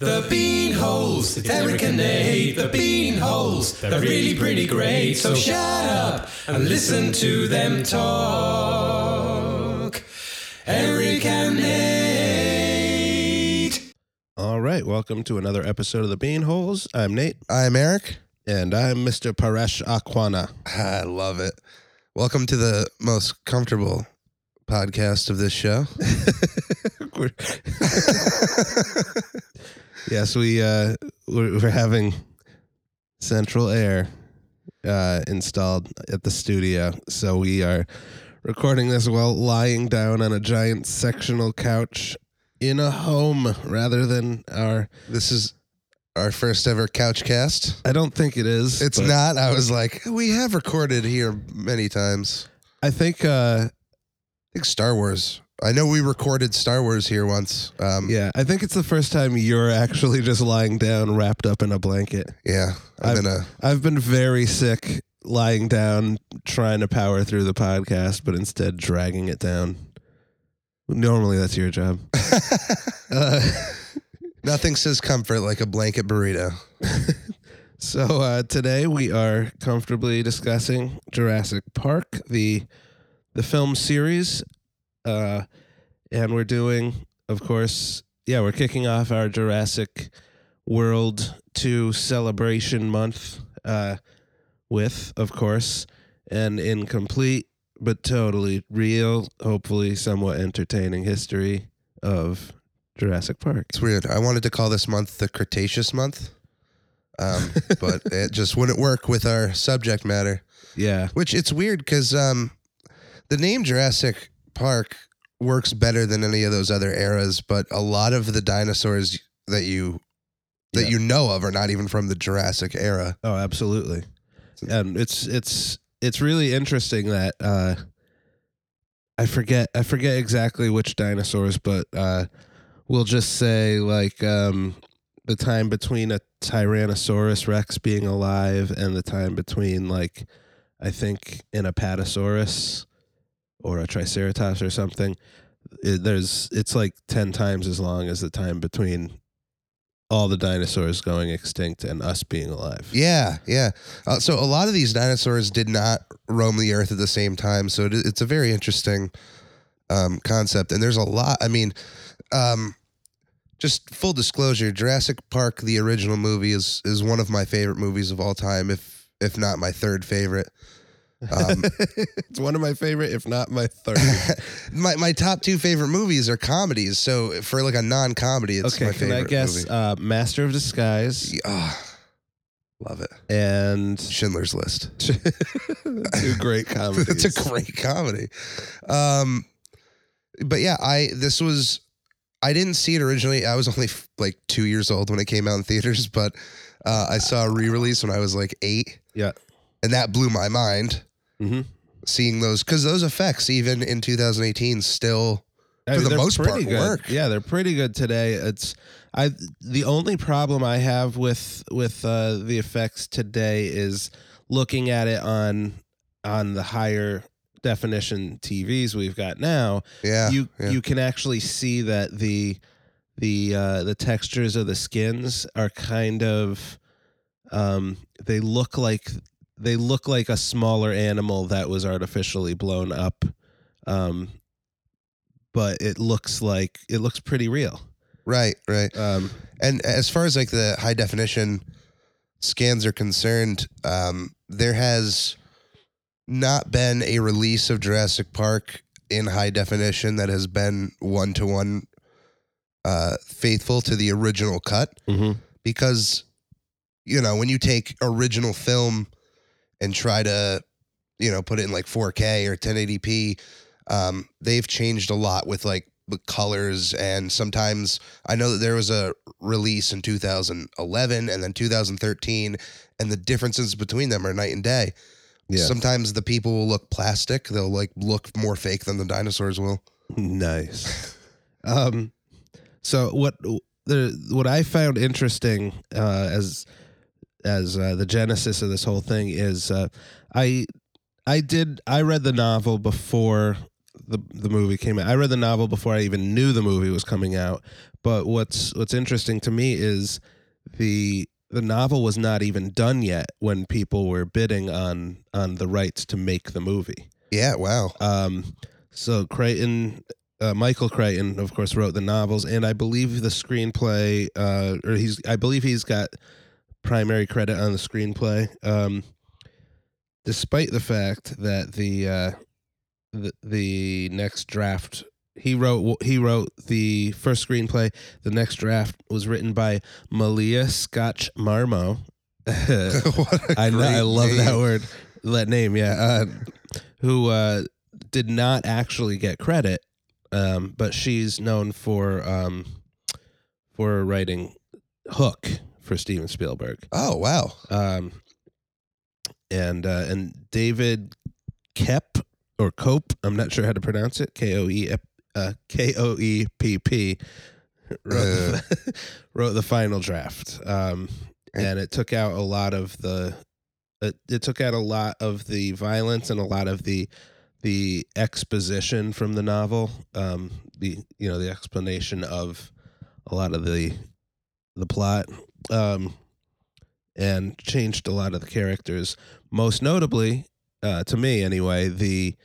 The bean holes, it's Eric and Nate. The bean holes, they're really pretty great. So shut up and listen to them talk. Eric and Nate. All right, welcome to another episode of the Bean Holes. I'm Nate, I'm Eric. and I'm Mr. Paresh Akwana. I love it. Welcome to the most comfortable podcast of this show. Yes, we uh, we're, we're having central air uh, installed at the studio, so we are recording this while lying down on a giant sectional couch in a home rather than our. This is our first ever couch cast. I don't think it is. It's but not. I was like, we have recorded here many times. I think. Uh, I think Star Wars. I know we recorded Star Wars here once. Um, Yeah, I think it's the first time you're actually just lying down, wrapped up in a blanket. yeah. I'm I've- in a. I've been very sick, lying down, trying to power through the podcast, but instead dragging it down. Normally, that's your job. Uh, Nothing says comfort like a blanket burrito. so uh, today we are comfortably discussing Jurassic Park, the the film series, uh, and we're doing, of course, yeah, we're kicking off our Jurassic World Two celebration month uh, with, of course, an incomplete but totally real, hopefully somewhat entertaining history of Jurassic Park. It's weird. I wanted to call this month the Cretaceous month, um, but it just wouldn't work with our subject matter. Yeah, Which it's weird because um, the name Jurassic Park works better than any of those other eras, but a lot of the dinosaurs that you that Yeah. you know of are not even from the Jurassic era. Oh, absolutely. And it's it's it's really interesting that uh I forget I forget exactly which dinosaurs, but uh we'll just say like um the time between a Tyrannosaurus Rex being alive and the time between like I think an Apatosaurus or a Triceratops or something. It, there's it's like 10 times as long as the time between all the dinosaurs going extinct and us being alive. Yeah, yeah. Uh, so a lot of these dinosaurs did not roam the earth at the same time. So it, it's a very interesting um, concept, and there's a lot. I mean, um, just full disclosure: Jurassic Park, the original movie, is is one of my favorite movies of all time, if if not my third favorite. Um, it's one of my favorite, if not my third. my my top two favorite movies are comedies. So for like a non comedy, it's okay, my can favorite I guess movie. uh, Master of Disguise Yeah, ah, love it. and Schindler's List. two great comedies? it's a great comedy. Um, but yeah, I this was I didn't see it originally. I was only f- like two years old when it came out in theaters, but uh, I saw a re-release when I was like eight. Yeah. and that blew my mind. Mhm. Seeing those because those effects, even in 2018, still I For the they're most part, pretty good. work. Yeah, they're pretty good today. It's I the only problem I have with with uh, the effects today is looking at it on on the higher definition TVs we've got now. yeah. you yeah. you can actually see that the the uh, the textures of the skins are kind of um, they look like they look like a smaller animal that was artificially blown up um, but it looks like it looks pretty real. Right, right. um, And as far as like the high definition scans are concerned, um, there has not been a release of Jurassic Park in high definition that has been one to one faithful to the original cut. Because you know when you take original film and try to you know put it in like 4K or 1080p um, they've changed a lot with like the colors and sometimes I know that there was a release in 2011 and then 2013 and the differences between them are night and day. yeah Sometimes the people will look plastic, they'll like look more fake than the dinosaurs will. nice um, so what the what I found interesting uh, as as uh, the genesis of this whole thing is uh, I I did I read the novel before the the movie came out. I read the novel before I even knew the movie was coming out. But what's what's interesting to me is the the novel was not even done yet when people were bidding on on the rights to make the movie. Yeah, wow. Um, so Crichton, uh, Michael Crichton, of course, wrote the novels, and I believe the screenplay, uh, or he's, I believe he's got primary credit on the screenplay. Um, despite the fact that the uh, the the next draft he wrote he wrote the first screenplay. The next draft was written by Malia Scotch Marmo. I great love that word, that name. Yeah, uh, who uh, did not actually get credit, um, but she's known for um, for writing Hook for Steven Spielberg, Oh, wow. um, and uh, and David Kep or Cope. I'm not sure how to pronounce it. K O E uh, K O E P P. Wrote, the, wrote the final draft, um, and it took out a lot of the. It, it took out a lot of the violence and a lot of the the exposition from the novel. Um, the you know the explanation of a lot of the the plot, um, and changed a lot of the characters. Most notably, uh, to me anyway, the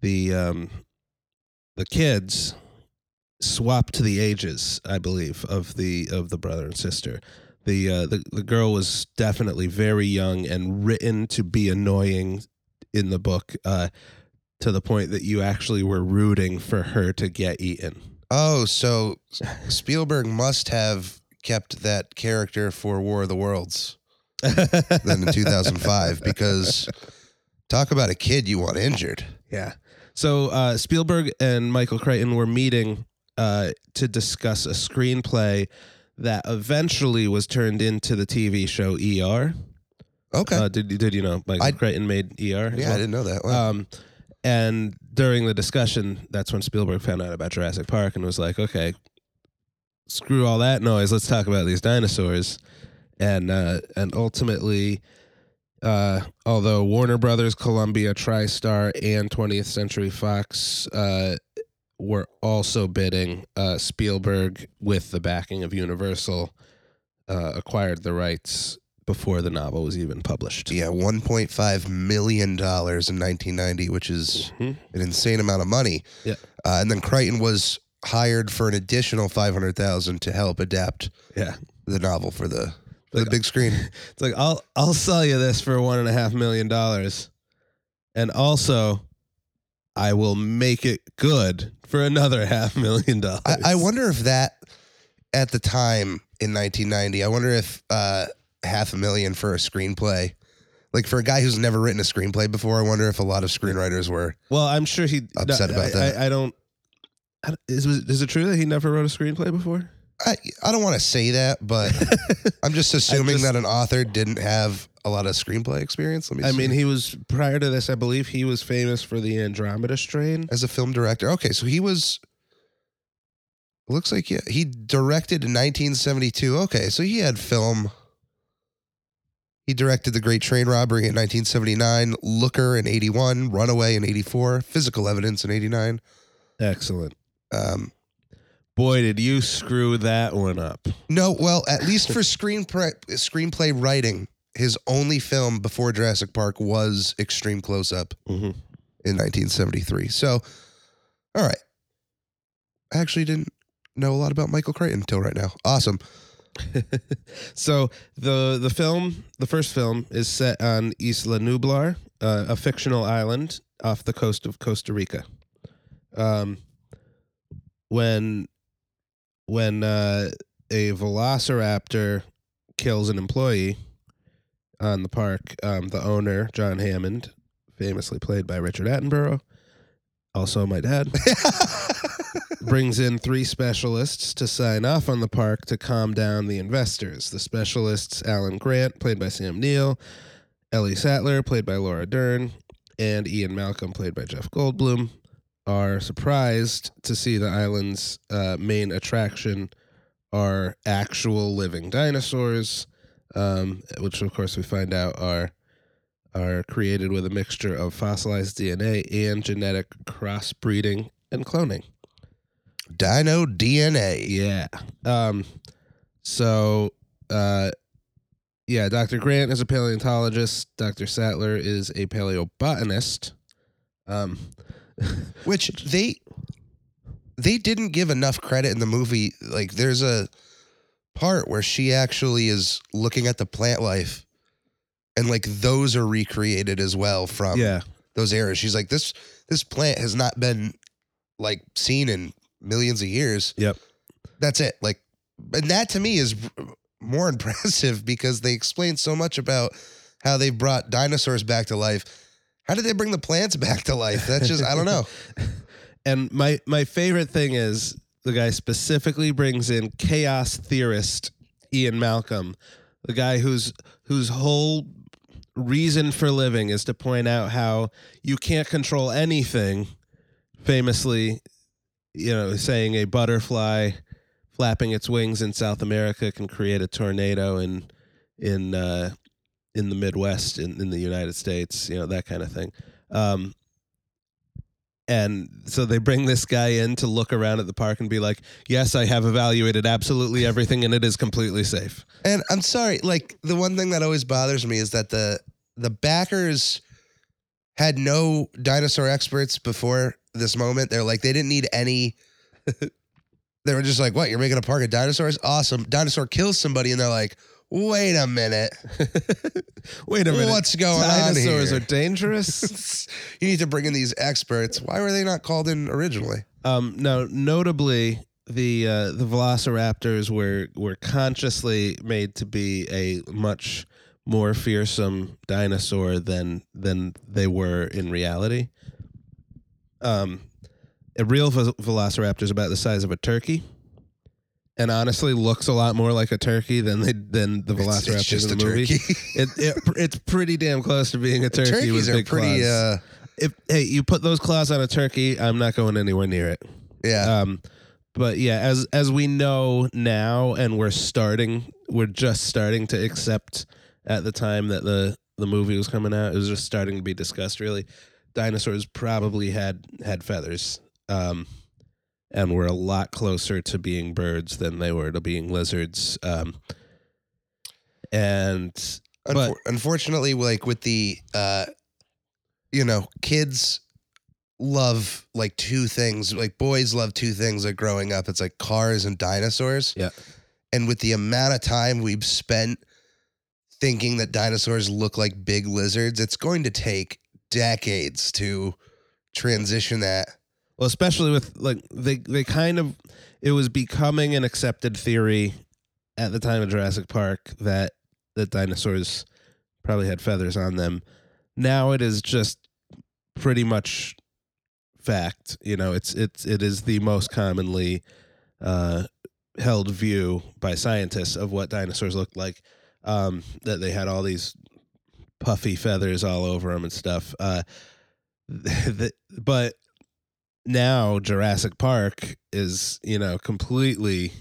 the um, the kids swapped the ages, I believe, of the of the brother and sister. The uh, the the girl was definitely very young and written to be annoying in the book, uh, to the point that you actually were rooting for her to get eaten. Oh, so Spielberg must have kept that character for War of the Worlds then in 2005 because talk about a kid you want injured. Yeah. So uh, Spielberg and Michael Crichton were meeting uh, to discuss a screenplay that eventually was turned into the TV show ER. Okay. Uh, did did you know Michael I- Crichton made ER? yeah, I didn't know that. Wow. Um, and during the discussion, that's when Spielberg found out about Jurassic Park and was like, "Okay, screw all that noise. Let's talk about these dinosaurs." And uh, and ultimately, uh, although Warner Brothers, Columbia, TriStar, and 20th Century Fox uh, were also bidding, uh, Spielberg, with the backing of Universal, uh, acquired the rights before the novel was even published. yeah, 1.5 million dollars in 1990, which is Mhm. an insane amount of money. Yeah. Uh, and then Crichton was hired for an additional 500,000 to help adapt Yeah. the novel for the for the big screen. It's like I'll I'll sell you this for one and a half million dollars, and also I will make it good for another half million dollars. I, I wonder if that at the time in 1990, I wonder if uh, half a million for a screenplay, like for a guy who's never written a screenplay before, I wonder if a lot of screenwriters were. Well, I'm sure he Upset no, about I, that. I, I don't. Is is it true that he never wrote a screenplay before? I, I don't want to say that, but I'm just assuming just- that an author didn't have a lot of screenplay experience. Let me I see. mean, he was prior to this. I believe he was famous for the Andromeda Strain. as a film director. Okay, so he was. Looks like yeah, he directed in 1972. Okay, so he had film. He directed The Great Train Robbery in 1979, Looker in 81, Runaway in 84, Physical Evidence in 89. Excellent. Um, Boy, did you screw that one up. no, well, at least for screenplay screenplay writing, his only film before Jurassic Park was Extreme Close Up hmm in 1973. So, all right. I actually didn't know a lot about Michael Crichton until right now. Awesome. so the the film, the first film, is set on Isla Nublar, uh, a fictional island off the coast of Costa Rica. Um, when when uh, a velociraptor kills an employee on the park, um, the owner John Hammond, famously played by Richard Attenborough, also my dad brings in three specialists to sign off on the park to calm down the investors. The specialists Alan Grant, played by Sam Neill, Ellie Sattler, played by Laura Dern, and Ian Malcolm, played by Jeff Goldblum, are surprised to see the island's uh, main attraction are actual living dinosaurs, um, which of course we find out are are created with a mixture of fossilized DNA and genetic crossbreeding and cloning. Dino DNA. Yeah. Um so uh yeah, Dr. Grant is a paleontologist, Dr. Sattler is a paleobotanist. Um Which they they didn't give enough credit in the movie. Like there's a part where she actually is looking at the plant life and like those are recreated as well from yeah. those eras. She's like, this this plant has not been like seen in millions of years. Yep. That's it. Like, and that to me is more impressive because they explain so much about how they brought dinosaurs back to life. How did they bring the plants back to life? That's just I don't know. And my my favorite thing is the guy specifically brings in chaos theorist Ian Malcolm, the guy whose whose whole reason for living is to point out how you can't control anything. Famously, you know, saying a butterfly flapping its wings in South America can create a tornado in in uh, in the Midwest in, in the United States, you know, that kind of thing. Um, and so they bring this guy in to look around at the park and be like, "Yes, I have evaluated absolutely everything, and it is completely safe." And I'm sorry, like the one thing that always bothers me is that the the backers had no dinosaur experts before this moment. They're like they didn't need any. they were just like, "What? You're making a park of dinosaurs? Awesome! Dinosaur kills somebody," and they're like, "Wait a minute, Wait a minute, what's going dinosaurs on Dinosaurs are dangerous. you need to bring in these experts. Why were they not called in originally?" um, now, notably, the uh, the Velociraptors were were consciously made to be a much more fearsome dinosaur than than they were in reality. Um, a real vel- Velociraptor is about the size of a turkey, and honestly looks a lot more like a turkey than they than the It's- Velociraptors it's just in a the movie. turkey. It, it it's pretty damn close to being a turkey Turkeys with are pretty. claws. Uh, if hey, you put those claws on a turkey, I'm not going anywhere near it. yeah, Um, but yeah, as as we know now, and we're starting, we're just starting to accept. At the time that the the movie was coming out, it was just starting to be discussed. Really, dinosaurs probably had had feathers, um, and we were a lot closer to being birds than they were to being lizards. Um, and Unfor- but- unfortunately, like with the, uh, you know, kids love like two things. Like boys love two things. Like growing up, it's like cars and dinosaurs. Yeah. And with the amount of time we've spent thinking that dinosaurs look like big lizards, it's going to take decades to transition that. Well, especially with like they they kind of it was becoming an accepted theory at the time of Jurassic Park that that dinosaurs probably had feathers on them. Now it is just pretty much fact. You know, it's it's it is the most commonly uh, held view by scientists of what dinosaurs looked like. Um, that they had all these puffy feathers all over them and stuff. Uh, the, but now Jurassic Park is, you know, completely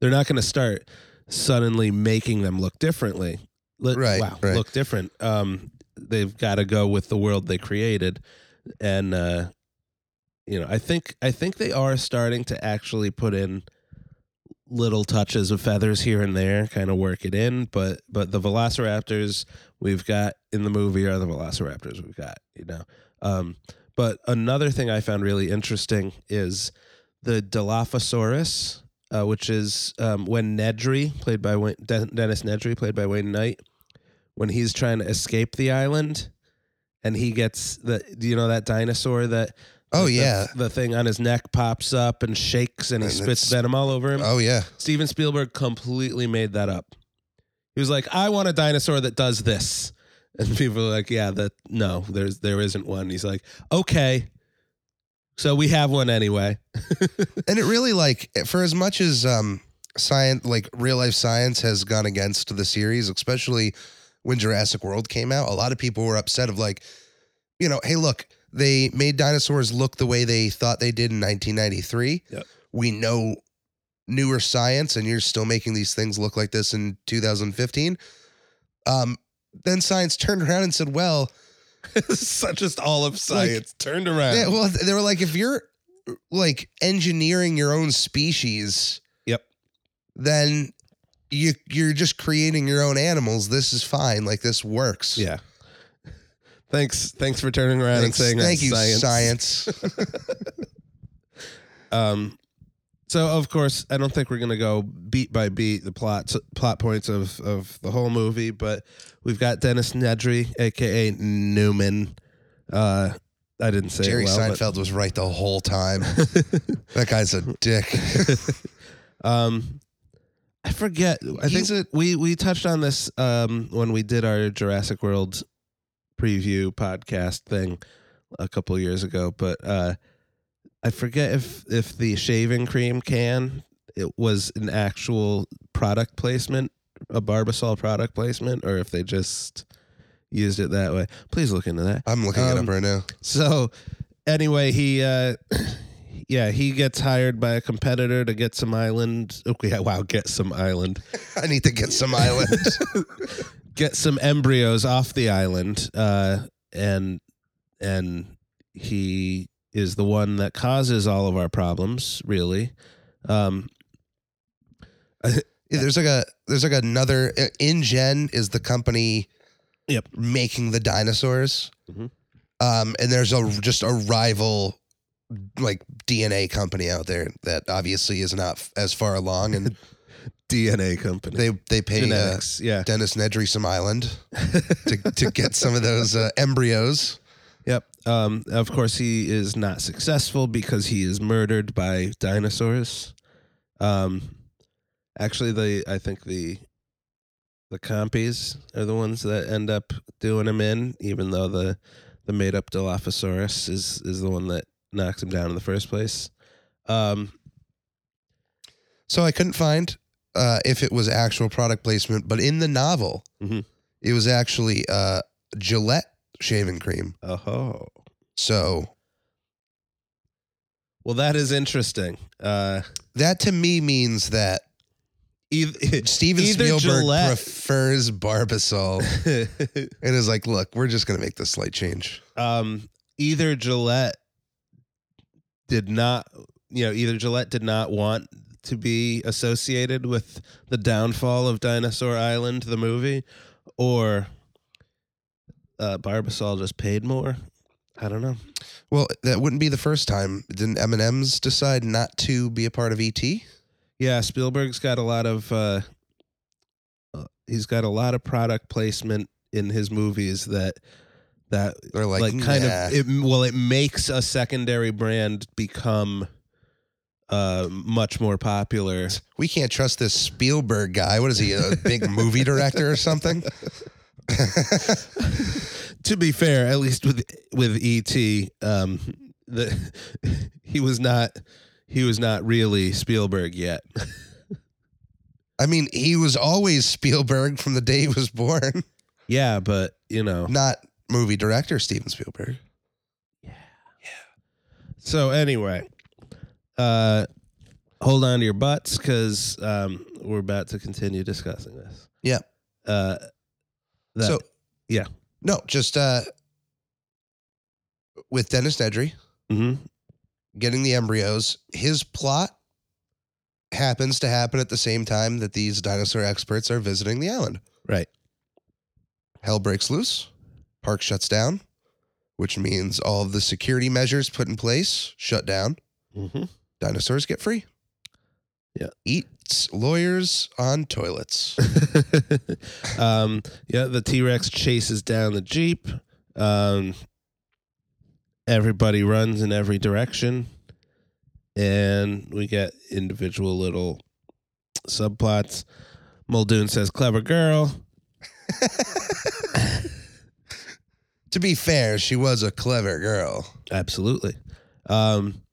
they're not going to start suddenly making them look differently. Look, Right, wow, right. look different. Um they've got to go with the world they created and uh you know, I think I think they are starting to actually put in little touches of feathers here and there, kind of work it in, but but the velociraptors we've got in the movie are the velociraptors we've got, you know. Um but another thing I found really interesting is the Dilophosaurus, uh, which is um, when Nedry, played by Wayne, De- Dennis Nedry, played by Wayne Knight, when he's trying to escape the island, and he gets the, do you know that dinosaur that? Oh, the- yeah. the, thing on his neck pops up and shakes, and he And spits venom all over him. Oh yeah. Steven Spielberg completely made that up. He was like, "I want a dinosaur that does this," and people are like, "Yeah, that no, there's there isn't one." He's like, "Okay, so we have one anyway." and it really like for as much as um science like real life science has gone against the series especially when Jurassic World came out a lot of people were upset of like you know hey look they made dinosaurs look the way they thought they did in 1993 Yep. we know newer science and you're still making these things look like this in 2015 um then science turned around and said, well, Such just all of science turned around. yeah, well, they were like, if you're like engineering your own species, Yep. then you you're just creating your own animals. This is fine. Like this works. Yeah. Thanks. Thanks for turning around Thanks, and saying thank you, science. science. Um, so of course, I don't think we're gonna go beat by beat the plot plot points of of the whole movie, but we've got Dennis Nedry, aka Newman. Uh, I didn't say Jerry it well, but- Seinfeld was right the whole time. that guy's a dick. um, I forget. I He's think we we touched on this um when we did our Jurassic World preview podcast thing a couple years ago, but uh, I forget if if the shaving cream can it was an actual product placement, a Barbasol product placement, or if they just used it that way. Please look into that. I'm looking it Um, up right now. So anyway, he uh yeah, he gets hired by a competitor to get some island. Okay, wow, get some island. I need to get some island. Get some embryos off the island. Uh and and he is the one that causes all of our problems, really. Um there's like a there's like another uh, InGen is the company Yep. making the dinosaurs. Mhm. Um, and there's a just a rival like DNA company out there that obviously is not f- as far along, and DNA company. they they pay uh, yeah. Dennis Nedry some island to to get some of those uh, embryos. Um, of course, he is not successful because he is murdered by dinosaurs. Um, actually, the I think the the compies are the ones that end up doing him in, even though the the made up Dilophosaurus is is the one that knocks him down in the first place. Um, So I couldn't find uh, if it was actual product placement, but in the novel, Mhm. it was actually uh, Gillette shaving cream. oh, So well, that is interesting. Uh, that to me means that either, Steven Either Spielberg Gillette- prefers Barbasol and is like, look, we're just going to make this slight change. um, either Gillette did not, you know, either Gillette did not want to be associated with the downfall of Dinosaur Island, the movie, or uh, Barbasol just paid more. I don't know. Well, that wouldn't be the first time. Didn't M&M's decide not to be a part of ET? Yeah, Spielberg's got a lot of. Uh, uh, he's got a lot of product placement in his movies that that They're like, like, kind nah. of it well it makes a secondary brand become uh much more popular we can't trust this Spielberg guy. What is he, a big movie director or something? to be fair at least with with et um the he was not he was not really spielberg yet I mean, he was always Spielberg from the day he was born. yeah but you know Not movie director Steven Spielberg. Yeah, yeah. So anyway uh hold on to your butts because um we're about to continue discussing this Yeah. uh that, so, yeah. No, just uh, with Dennis Nedry mhm. getting the embryos, his plot happens to happen at the same time that these dinosaur experts are visiting the island. right Hell breaks loose, park shuts down, which means all of the security measures put in place shut down. mm-hmm. Dinosaurs get free. Yeah. Eats lawyers on toilets. um, yeah, the T Rex chases down the Jeep. Um, everybody runs in every direction. And we get individual little subplots. Muldoon says, clever girl. to be fair, she was a clever girl. Absolutely. Um,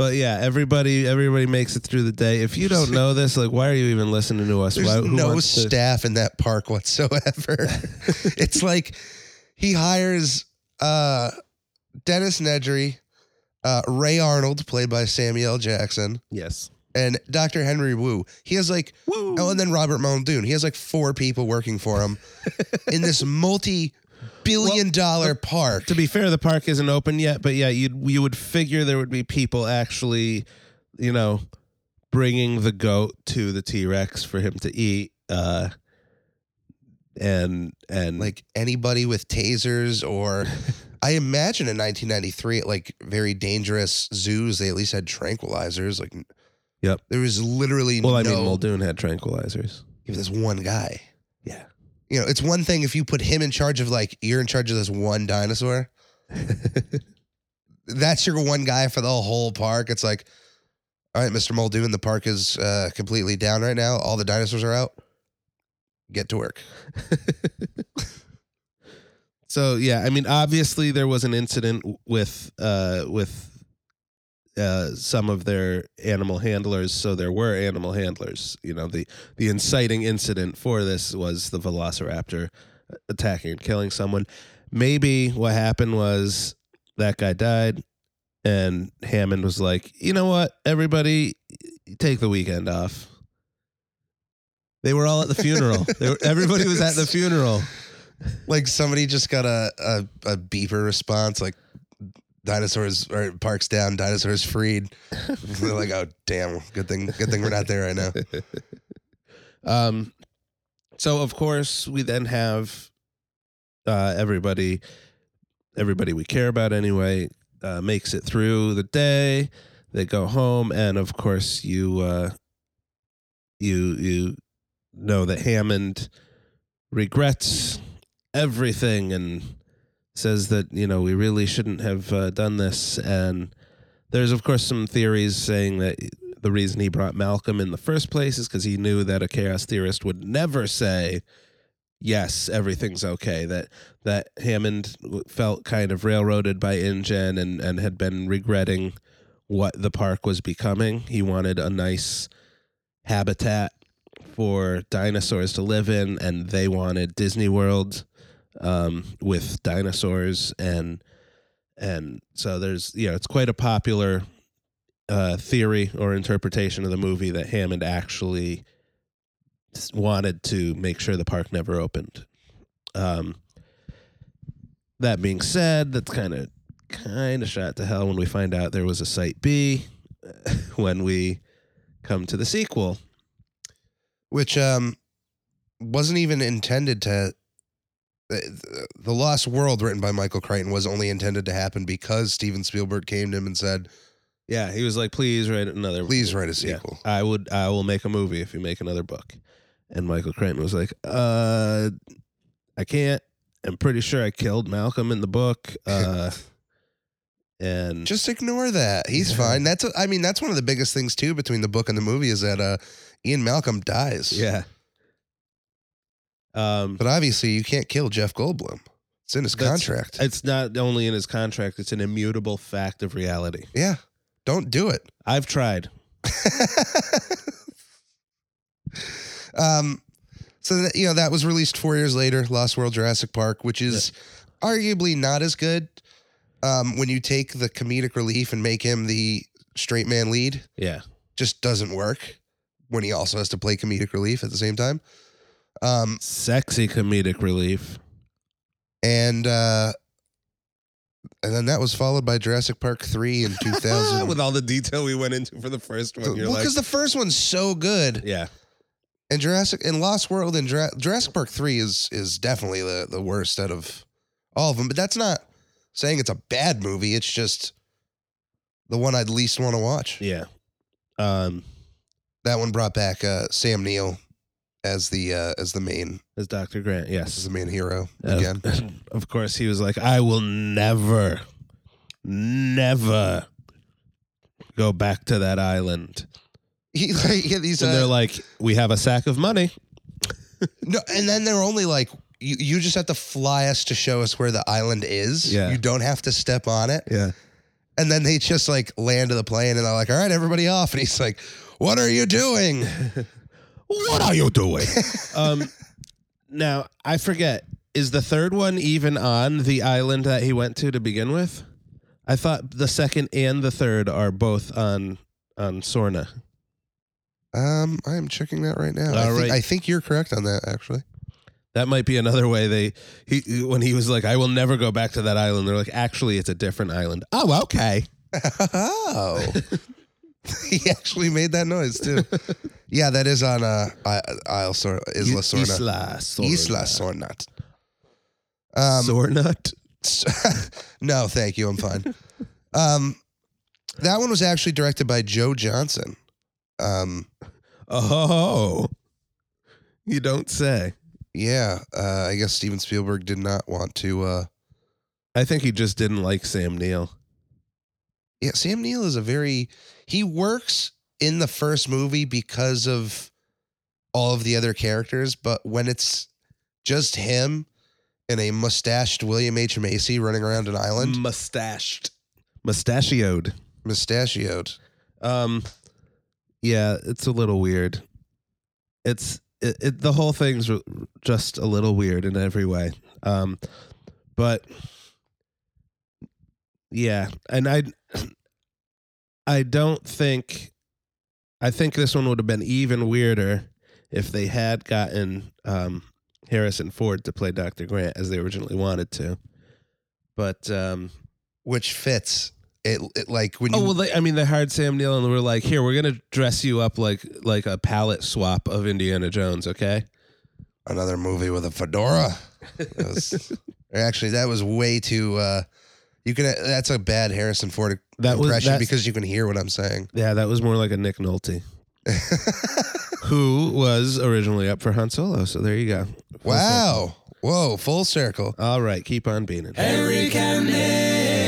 but yeah, everybody everybody makes it through the day. If you don't know this, like, why are you even listening to us? There's Why, no to- staff in that park whatsoever. it's like he hires uh, Dennis Nedry, uh, Ray Arnold, played by Samuel Jackson, yes. and Dr. Henry Wu. He has like Woo. oh, and then Robert Muldoon. He has like four people working for him in this multi-billion dollar park. To be fair, the park isn't open yet, but yeah, you you would figure there would be people actually, you know, bringing the goat to the T Rex for him to eat, uh, and and like anybody with tasers or I imagine in 1993 at like very dangerous zoos they at least had tranquilizers like Yep. there was literally well, I no mean, Muldoon had tranquilizers. if this one guy you know it's one thing if you put him in charge of like you're in charge of this one dinosaur. That's your one guy for the whole park. It's like all right Mr. Muldoon the park is uh, completely down right now. All the dinosaurs are out. Get to work. So yeah, I mean, obviously there was an incident with uh with uh some of their animal handlers. So there were animal handlers. You know, the the inciting incident for this was the Velociraptor attacking and killing someone. Maybe what happened was that guy died, and Hammond was like, you know what, everybody, take the weekend off. They were all at the funeral. were, everybody was at the funeral. like somebody just got a, a, a beeper response like dinosaurs or parks down dinosaurs freed they're like oh damn good thing good thing we're not there right now Um, so of course we then have uh, everybody, everybody we care about anyway, uh, makes it through the day. They go home, and of course you, uh, you you know that Hammond regrets everything and says that you know we really shouldn't have uh, done this. And there's of course some theories saying that the reason he brought Malcolm in the first place is because he knew that a chaos theorist would never say yes everything's okay. That that Hammond felt kind of railroaded by InGen and and had been regretting what the park was becoming. He wanted a nice habitat for dinosaurs to live in and they wanted Disney World um, with dinosaurs and and so there's you know it's quite a popular uh, theory or interpretation of the movie that Hammond actually wanted to make sure the park never opened. Um, that being said, that's kind of kind of shot to hell when we find out there was a site B when we come to the sequel. which um wasn't even intended to the, lost world written by michael crichton was only intended to happen because steven spielberg came to him and said Yeah, he was like, "Please write another. please write a Yeah. sequel I would. I will make a movie if you make another book." And Michael Crichton was like, "Uh, I can't. I'm pretty sure I killed Malcolm in the book. Uh, and just ignore that he's Yeah. fine that's a, i mean that's one of the biggest things too between the book and the movie is that uh ian malcolm dies yeah. Um, but obviously you can't kill jeff goldblum it's in his contract it's not only in his contract; it's an immutable fact of reality. yeah don't do it I've tried. um, so that, you know that was released four years later, Lost World Jurassic Park, which is arguably not as good. Um, when you take the comedic relief and make him the straight man lead, Yeah. just doesn't work. When he also has to play comedic relief at the same time. Um, Sexy comedic relief. and uh, and then that was followed by Jurassic Park three in two thousand. With all the detail we went into for the first one, you're well, like, because the first one's so good. yeah, And Jurassic and Lost World and Jura- Jurassic Park three is is definitely the the worst out of all of them. But that's not saying it's a bad movie. It's just the one I'd least want to watch. yeah. Um, That one brought back uh, Sam Neill as the uh, as the main as Dr. Grant, Yes, as the main hero Uh, again. of course, he was like, I will never, never go back to that island. He like yeah, these and they're uh, like, we have a sack of money. no, and then they're only like. You, you just have to fly us to show us where the island is. Yeah. You don't have to step on it. Yeah. And then they just like land the plane and they're like, all right, everybody off. And he's like, what are you doing? What are you doing? um, now, I forget, is the third one even on the island that he went to to begin with? I thought the second and the third are both on on Sorna. Um, I am checking that right now. I, All think, right. I think you're correct on that, actually. That might be another way they he when he was like, "I will never go back to that island." They're like, "Actually, it's a different island." Oh, okay. oh, he actually made that noise too. yeah, that is on uh, I- Isle Sor- Isla Sorna. Isla Sorna. Isla Sornat. Um, Sornut. no, thank you. I'm fine. Um, that one was actually directed by Joe Johnston. Um, Oh, you don't say. yeah, uh, I guess Steven Spielberg did not want to. Uh, I think he just didn't like Sam Neill. yeah, Sam Neill is a very he works in the first movie because of all of the other characters, but when it's just him and a mustached William H Macy running around an island, Mustached, mustachioed. mustachioed. Um, yeah, it's a little weird. It's it, it the whole thing's just a little weird in every way. Um, but yeah, and I I don't think I think this one would have been even weirder if they had gotten um Harrison Ford to play Dr. Grant as they originally wanted to. But um which fits it, it like when you Oh well, they, I mean, they hired Sam Neill and were like, "Here, we're gonna dress you up like like a palette swap of Indiana Jones." Okay, another movie with a fedora. That was- actually, that was way too. Uh, you can. That's a bad Harrison Ford That was- impression that's- because you can hear what I'm saying. yeah, that was more like a Nick Nolte, who was originally up for Han Solo. So there you go. Full wow! Whoa! Full circle. circle. All right, keep on being it. Eric and Nick.